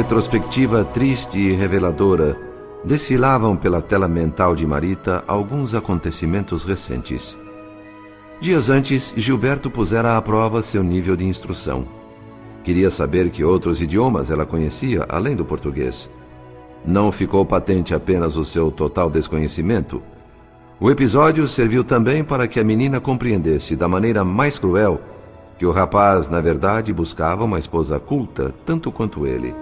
retrospectiva triste e reveladora, desfilavam pela tela mental de Marita alguns acontecimentos recentes. Dias antes, Gilberto pusera à prova seu nível de instrução. Queria saber que outros idiomas ela conhecia, além do português. Não ficou patente apenas o seu total desconhecimento. O episódio serviu também para que a menina compreendesse da maneira mais cruel que o rapaz, na verdade, buscava uma esposa culta tanto quanto ele.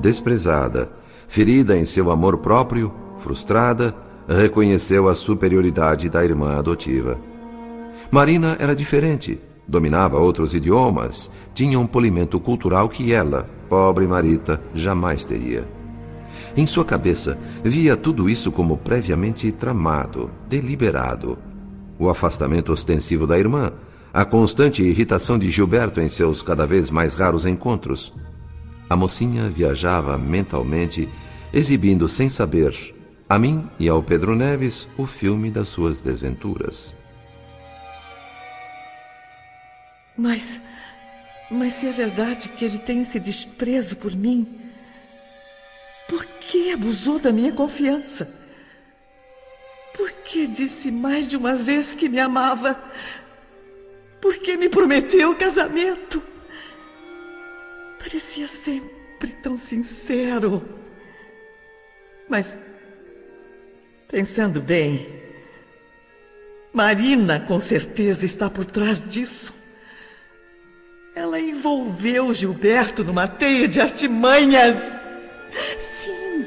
Desprezada, ferida em seu amor próprio, frustrada, reconheceu a superioridade da irmã adotiva. Marina era diferente, dominava outros idiomas, tinha um polimento cultural que ela, pobre Marita, jamais teria. Em sua cabeça, via tudo isso como previamente tramado, deliberado. O afastamento ostensivo da irmã, a constante irritação de Gilberto em seus cada vez mais raros encontros. A mocinha viajava mentalmente, exibindo sem saber a mim e ao Pedro Neves o filme das suas desventuras. Mas. Mas se é verdade que ele tem esse desprezo por mim, por que abusou da minha confiança? Por que disse mais de uma vez que me amava? Por que me prometeu casamento? Parecia sempre tão sincero. Mas Pensando bem, Marina com certeza está por trás disso. Ela envolveu Gilberto numa teia de artimanhas. Sim,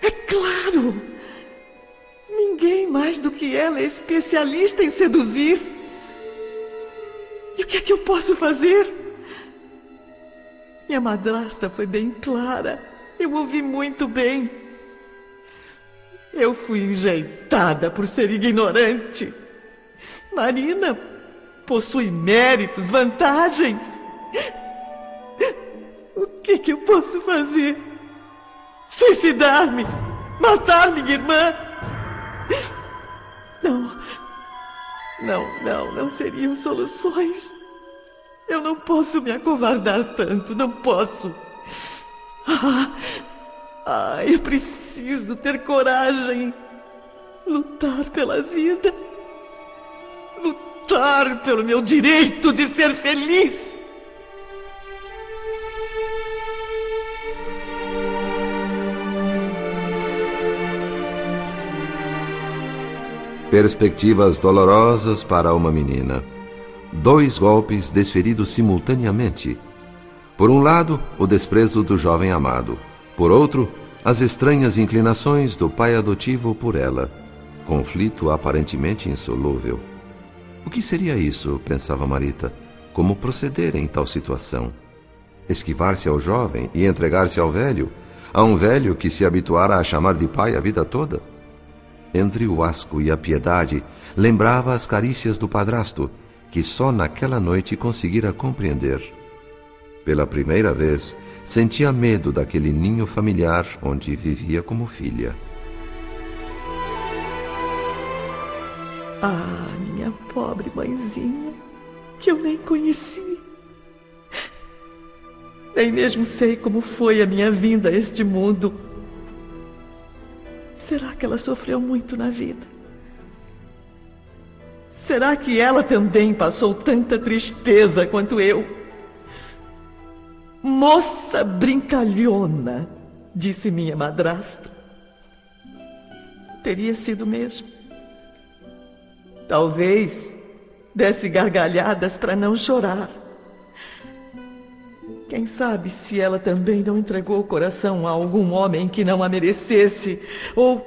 é claro. Ninguém mais do que ela é especialista em seduzir. E o que é que eu posso fazer? Minha madrasta foi bem clara. Eu ouvi muito bem. Eu fui enjeitada por ser ignorante. Marina possui méritos, vantagens. O que, que eu posso fazer? Suicidar-me? Matar minha irmã? Não. Não, não, não seriam soluções. Eu não posso me acovardar tanto, não posso. Ah, ah, eu preciso ter coragem. Lutar pela vida. Lutar pelo meu direito de ser feliz. Perspectivas dolorosas para uma menina. Dois golpes desferidos simultaneamente. Por um lado, o desprezo do jovem amado. Por outro, as estranhas inclinações do pai adotivo por ela. Conflito aparentemente insolúvel. O que seria isso? pensava Marita. Como proceder em tal situação? Esquivar-se ao jovem e entregar-se ao velho? A um velho que se habituara a chamar de pai a vida toda? Entre o asco e a piedade, lembrava as carícias do padrasto, que só naquela noite conseguira compreender. Pela primeira vez, sentia medo daquele ninho familiar onde vivia como filha. Ah, minha pobre mãezinha, que eu nem conheci. Nem mesmo sei como foi a minha vinda a este mundo. Será que ela sofreu muito na vida? Será que ela também passou tanta tristeza quanto eu? Moça brincalhona, disse minha madrasta. Teria sido mesmo. Talvez desse gargalhadas para não chorar. Quem sabe se ela também não entregou o coração a algum homem que não a merecesse, ou,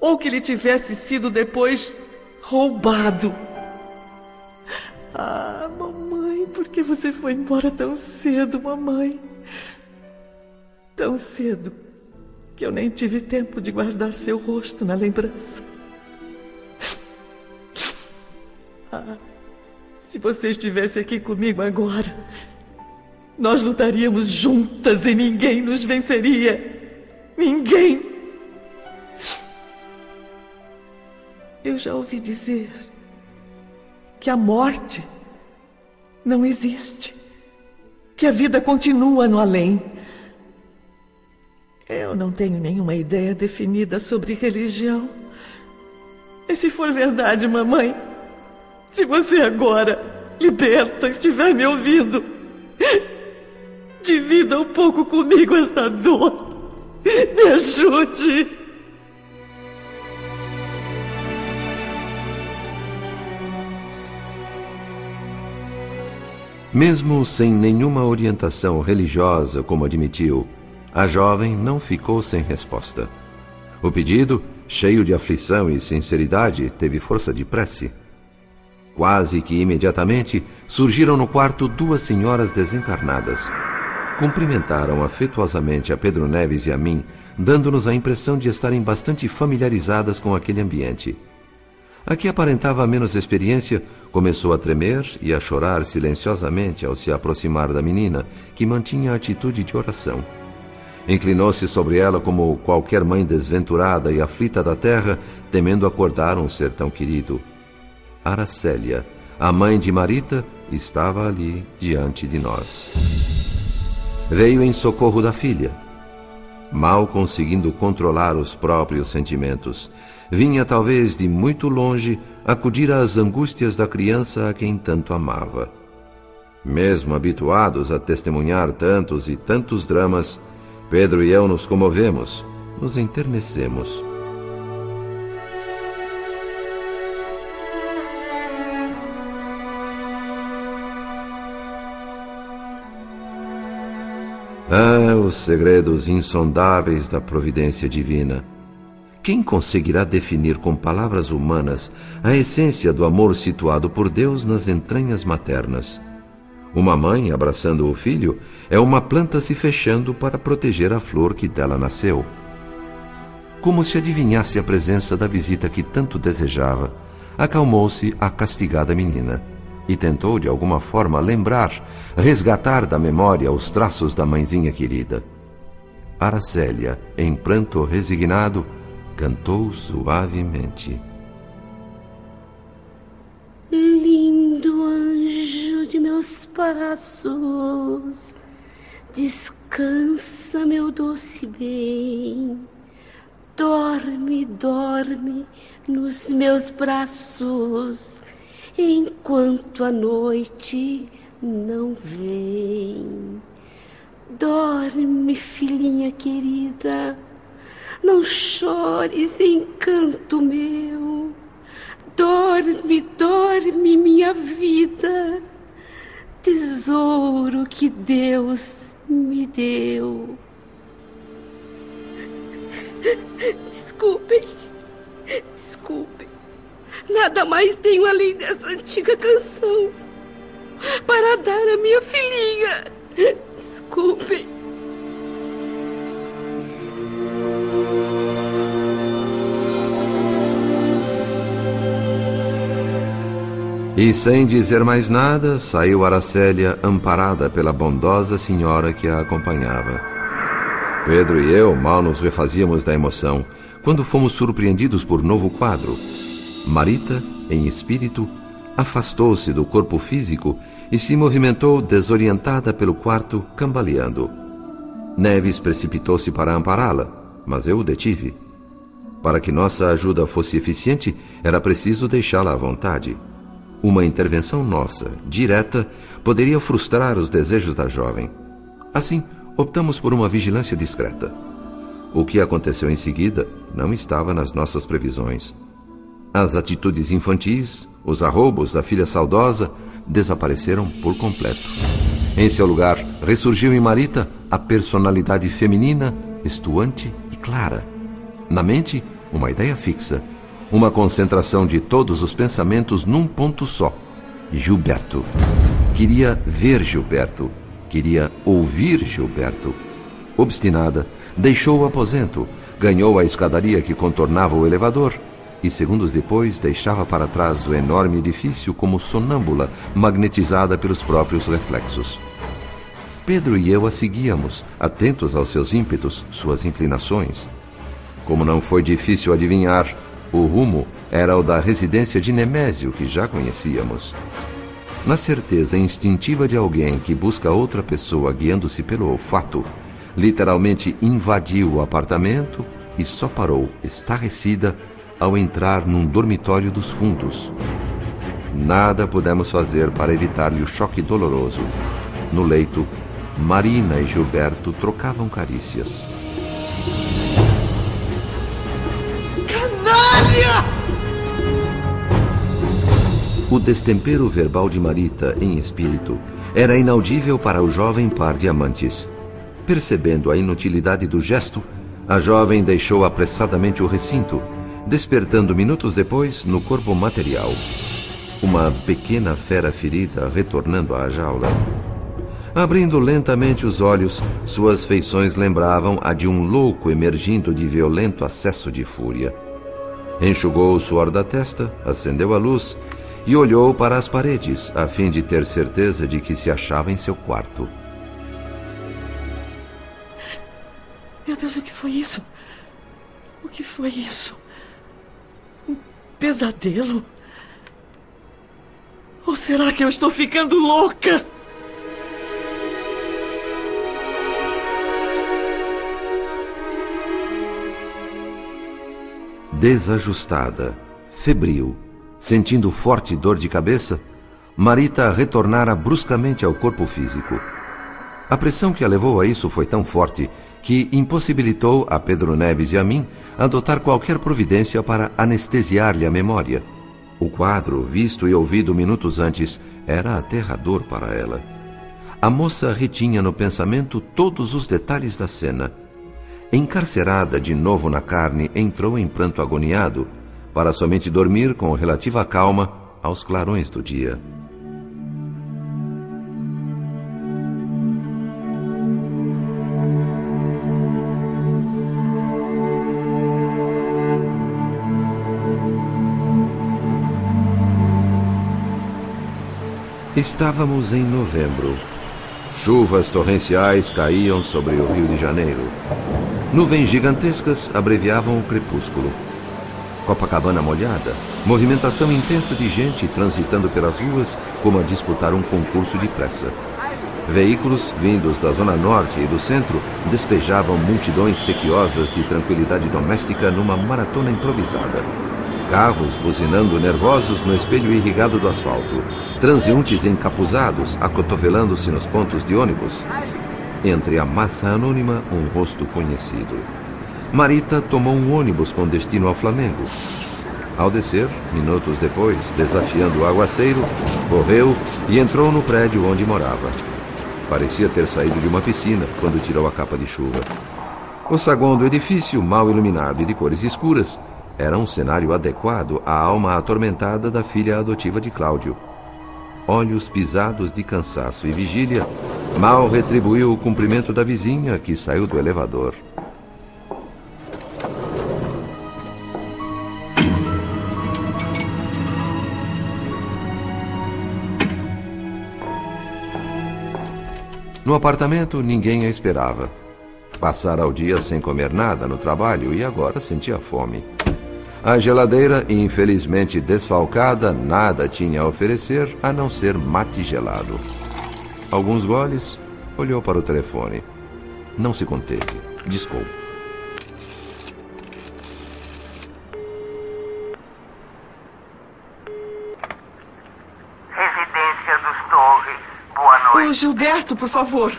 ou que lhe tivesse sido depois roubado. Ah, mamãe, por que você foi embora tão cedo, mamãe? Tão cedo que eu nem tive tempo de guardar seu rosto na lembrança. Ah, se você estivesse aqui comigo agora, nós lutaríamos juntas e ninguém nos venceria. Ninguém. Eu já ouvi dizer que a morte não existe. que a vida continua no além. Eu não tenho nenhuma ideia definida sobre religião. E se for verdade, mamãe, se você agora, liberta, estiver me ouvindo, divida um pouco comigo esta dor. Me ajude. Mesmo sem nenhuma orientação religiosa, como admitiu, a jovem não ficou sem resposta. O pedido, cheio de aflição e sinceridade, teve força de prece. Quase que imediatamente surgiram no quarto duas senhoras desencarnadas. Cumprimentaram afetuosamente a Pedro Neves e a mim, dando-nos a impressão de estarem bastante familiarizadas com aquele ambiente. A que aparentava menos experiência começou a tremer e a chorar silenciosamente ao se aproximar da menina, que mantinha a atitude de oração. Inclinou-se sobre ela como qualquer mãe desventurada e aflita da terra, temendo acordar um ser tão querido. Aracélia, a mãe de Marita, estava ali diante de nós. Veio em socorro da filha. Mal conseguindo controlar os próprios sentimentos, vinha talvez de muito longe acudir às angústias da criança a quem tanto amava. Mesmo habituados a testemunhar tantos e tantos dramas, Pedro e eu nos comovemos, nos enternecemos. Os segredos insondáveis da providência divina. Quem conseguirá definir com palavras humanas a essência do amor situado por Deus nas entranhas maternas? Uma mãe abraçando o filho é uma planta se fechando para proteger a flor que dela nasceu. Como se adivinhasse a presença da visita que tanto desejava, acalmou-se a castigada menina e tentou de alguma forma lembrar, resgatar da memória os traços da mãezinha querida. Aracélia, em pranto resignado, cantou suavemente. Lindo anjo de meus passos, descansa, meu doce bem. Dorme, dorme nos meus braços, enquanto a noite não vem. Dorme, filhinha querida não chores, encanto meu. Dorme, dorme, minha vida, tesouro que Deus me deu. Desculpem, desculpem. Nada mais tenho além dessa antiga canção para dar à minha filhinha. Desculpem. E sem dizer mais nada, saiu Aracélia amparada pela bondosa senhora que a acompanhava. Pedro e eu mal nos refazíamos da emoção quando fomos surpreendidos por novo quadro. Marita, em espírito, afastou-se do corpo físico e se movimentou desorientada pelo quarto, cambaleando. Neves precipitou-se para ampará-la, mas eu o detive. Para que nossa ajuda fosse eficiente, era preciso deixá-la à vontade. Uma intervenção nossa, direta, poderia frustrar os desejos da jovem. Assim, optamos por uma vigilância discreta. O que aconteceu em seguida não estava nas nossas previsões. As atitudes infantis, os arroubos da filha saudosa desapareceram por completo. Em seu lugar, ressurgiu em Marita a personalidade feminina, estuante e clara. Na mente, uma ideia fixa uma concentração de todos os pensamentos num ponto só. Gilberto. Queria ver Gilberto. Queria ouvir Gilberto. Obstinada, deixou o aposento, ganhou a escadaria que contornava o elevador e, segundos depois, deixava para trás o enorme edifício como sonâmbula, magnetizada pelos próprios reflexos. Pedro e eu a seguíamos, atentos aos seus ímpetos, suas inclinações. Como não foi difícil adivinhar, o rumo era o da residência de Nemésio, que já conhecíamos. na certeza instintiva de alguém que busca outra pessoa guiando-se pelo olfato, literalmente invadiu o apartamento e só parou, estarrecida, ao entrar num dormitório dos fundos. Nada pudemos fazer para evitar-lhe o choque doloroso. No leito, Marina e Gilberto trocavam carícias. Canalha! O destempero verbal de Marita, em espírito, era inaudível para o jovem par de amantes. Percebendo a inutilidade do gesto, a jovem deixou apressadamente o recinto, despertando minutos depois no corpo material. Uma pequena fera ferida retornando à jaula. Abrindo lentamente os olhos, suas feições lembravam a de um louco emergindo de violento acesso de fúria. Enxugou o suor da testa, acendeu a luz e olhou para as paredes, a fim de ter certeza de que se achava em seu quarto. Meu Deus, o que foi isso? O que foi isso? Pesadelo? Ou será que eu estou ficando louca? Desajustada, febril, Sentindo forte dor de cabeça, Marita retornara bruscamente ao corpo físico. A pressão que a levou a isso foi tão forte que impossibilitou a Pedro Neves e a mim adotar qualquer providência para anestesiar-lhe a memória. O quadro, visto e ouvido minutos antes, era aterrador para ela. A moça retinha no pensamento todos os detalhes da cena. Encarcerada de novo na carne, entrou em pranto agoniado para somente dormir com relativa calma aos clarões do dia. Estávamos em novembro. Chuvas torrenciais caíam sobre o Rio de Janeiro. Nuvens gigantescas abreviavam o crepúsculo. Copacabana molhada, movimentação intensa de gente transitando pelas ruas como a disputar um concurso de pressa. Veículos vindos da zona norte e do centro despejavam multidões sequiosas de tranquilidade doméstica numa maratona improvisada. Carros buzinando nervosos no espelho irrigado do asfalto. Transeuntes encapuzados acotovelando-se nos pontos de ônibus. Entre a massa anônima, um rosto conhecido. Marita tomou um ônibus com destino ao Flamengo. Ao descer, minutos depois, desafiando o aguaceiro, correu e entrou no prédio onde morava. Parecia ter saído de uma piscina quando tirou a capa de chuva. O saguão do edifício, mal iluminado e de cores escuras, era um cenário adequado à alma atormentada da filha adotiva de Cláudio. Olhos pisados de cansaço e vigília, mal retribuiu o cumprimento da vizinha que saiu do elevador. No apartamento, ninguém a esperava. Passara o dia sem comer nada no trabalho e agora sentia fome. A geladeira, infelizmente desfalcada, nada tinha a oferecer a não ser mate gelado. Alguns goles, olhou para o telefone. Não se conteve. Discou. Ô, Gilberto, por favor.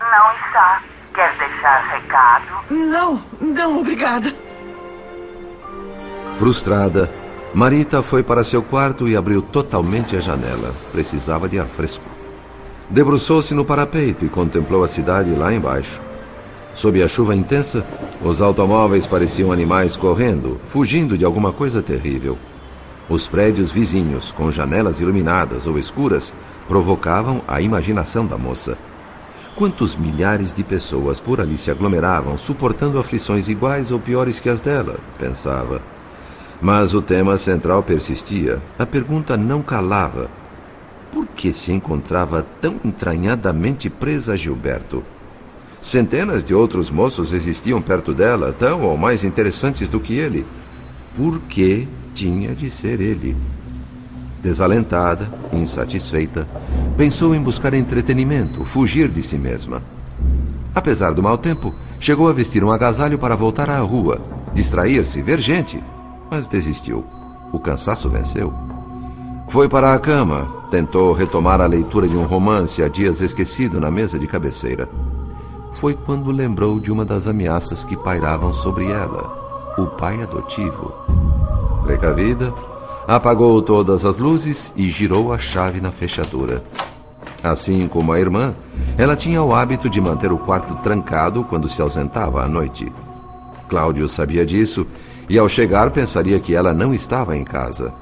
Não está. Quer deixar recado? Não, não, obrigada. Frustrada, Marita foi para seu quarto e abriu totalmente a janela. Precisava de ar fresco. Debruçou-se no parapeito e contemplou a cidade lá embaixo. Sob a chuva intensa, os automóveis pareciam animais correndo, fugindo de alguma coisa terrível. Os prédios vizinhos, com janelas iluminadas ou escuras, provocavam a imaginação da moça. Quantos milhares de pessoas por ali se aglomeravam, suportando aflições iguais ou piores que as dela, pensava. Mas o tema central persistia. A pergunta não calava. Por que se encontrava tão entranhadamente presa a Gilberto? Centenas de outros moços existiam perto dela, tão ou mais interessantes do que ele. Por que tinha de ser ele? Desalentada, insatisfeita, pensou em buscar entretenimento, fugir de si mesma. Apesar do mau tempo, chegou a vestir um agasalho para voltar à rua, distrair-se, ver gente, mas desistiu. O cansaço venceu. Foi para a cama, tentou retomar a leitura de um romance há dias esquecido na mesa de cabeceira. Foi quando lembrou de uma das ameaças que pairavam sobre ela: o pai adotivo. Precavida, apagou todas as luzes e girou a chave na fechadura. Assim como a irmã, ela tinha o hábito de manter o quarto trancado quando se ausentava à noite. Cláudio sabia disso e, ao chegar, pensaria que ela não estava em casa.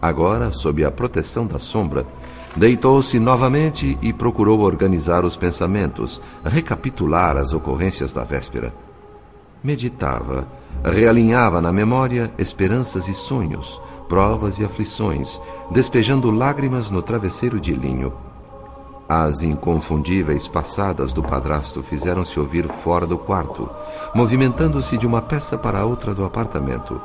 Agora, sob a proteção da sombra, deitou-se novamente e procurou organizar os pensamentos, recapitular as ocorrências da véspera. Meditava, realinhava na memória esperanças e sonhos, provas e aflições, despejando lágrimas no travesseiro de linho. As inconfundíveis passadas do padrasto fizeram-se ouvir fora do quarto, movimentando-se de uma peça para outra do apartamento.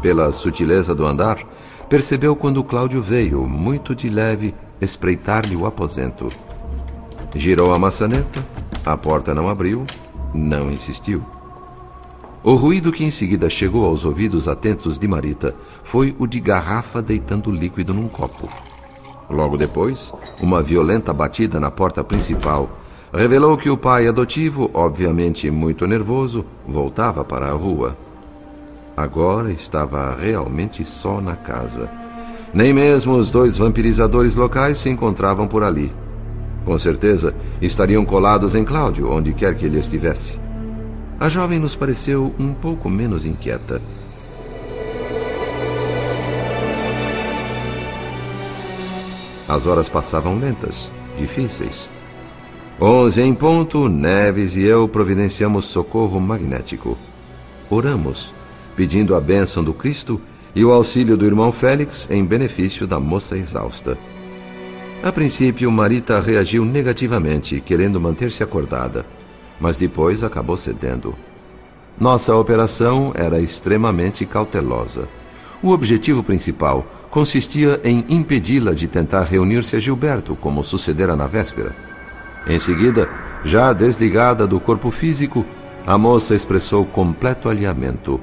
Pela sutileza do andar, percebeu quando Cláudio veio, muito de leve, espreitar-lhe o aposento. Girou a maçaneta, a porta não abriu, não insistiu. O ruído que em seguida chegou aos ouvidos atentos de Marita foi o de garrafa deitando líquido num copo. Logo depois, uma violenta batida na porta principal revelou que o pai adotivo, obviamente muito nervoso, voltava para a rua. Agora estava realmente só na casa. Nem mesmo os dois vampirizadores locais se encontravam por ali. Com certeza, estariam colados em Cláudio, onde quer que ele estivesse. A jovem nos pareceu um pouco menos inquieta. As horas passavam lentas, difíceis. Onze em ponto, Neves e eu providenciamos socorro magnético. Oramos pedindo a bênção do Cristo e o auxílio do irmão Félix em benefício da moça exausta. A princípio, Marita reagiu negativamente, querendo manter-se acordada, mas depois acabou cedendo. Nossa operação era extremamente cautelosa. O objetivo principal consistia em impedi-la de tentar reunir-se a Gilberto, como sucedera na véspera. Em seguida, já desligada do corpo físico, a moça expressou completo alinhamento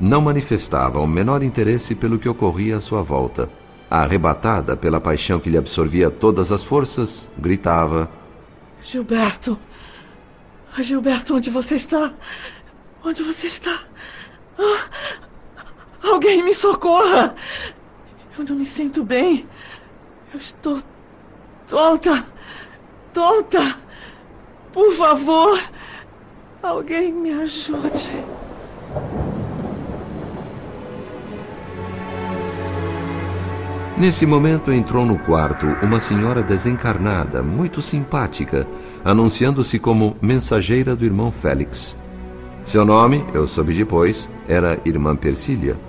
não manifestava o menor interesse pelo que ocorria à sua volta. Arrebatada pela paixão que lhe absorvia todas as forças, gritava: Gilberto! Gilberto, onde você está? Onde você está? Ah, alguém me socorra! Eu não me sinto bem. Eu estou tonta! Tonta! Por favor, alguém me ajude. Nesse momento entrou no quarto uma senhora desencarnada, muito simpática, anunciando-se como mensageira do irmão Félix. Seu nome, eu soube depois, era Irmã Persília.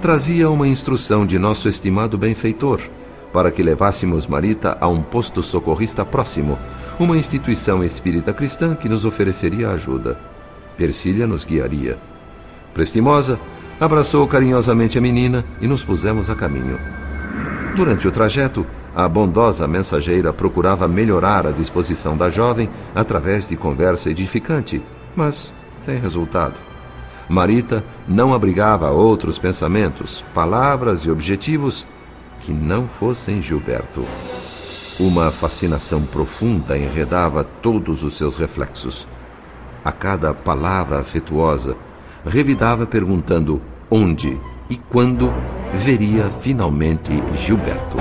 Trazia uma instrução de nosso estimado benfeitor para que levássemos Marita a um posto socorrista próximo, uma instituição espírita cristã que nos ofereceria ajuda. Persília nos guiaria. Prestimosa, abraçou carinhosamente a menina e nos pusemos a caminho. Durante o trajeto, a bondosa mensageira procurava melhorar a disposição da jovem através de conversa edificante, mas sem resultado. Marita não abrigava outros pensamentos, palavras e objetivos que não fossem Gilberto. Uma fascinação profunda enredava todos os seus reflexos. A cada palavra afetuosa, revidava perguntando onde e quando veria finalmente Gilberto.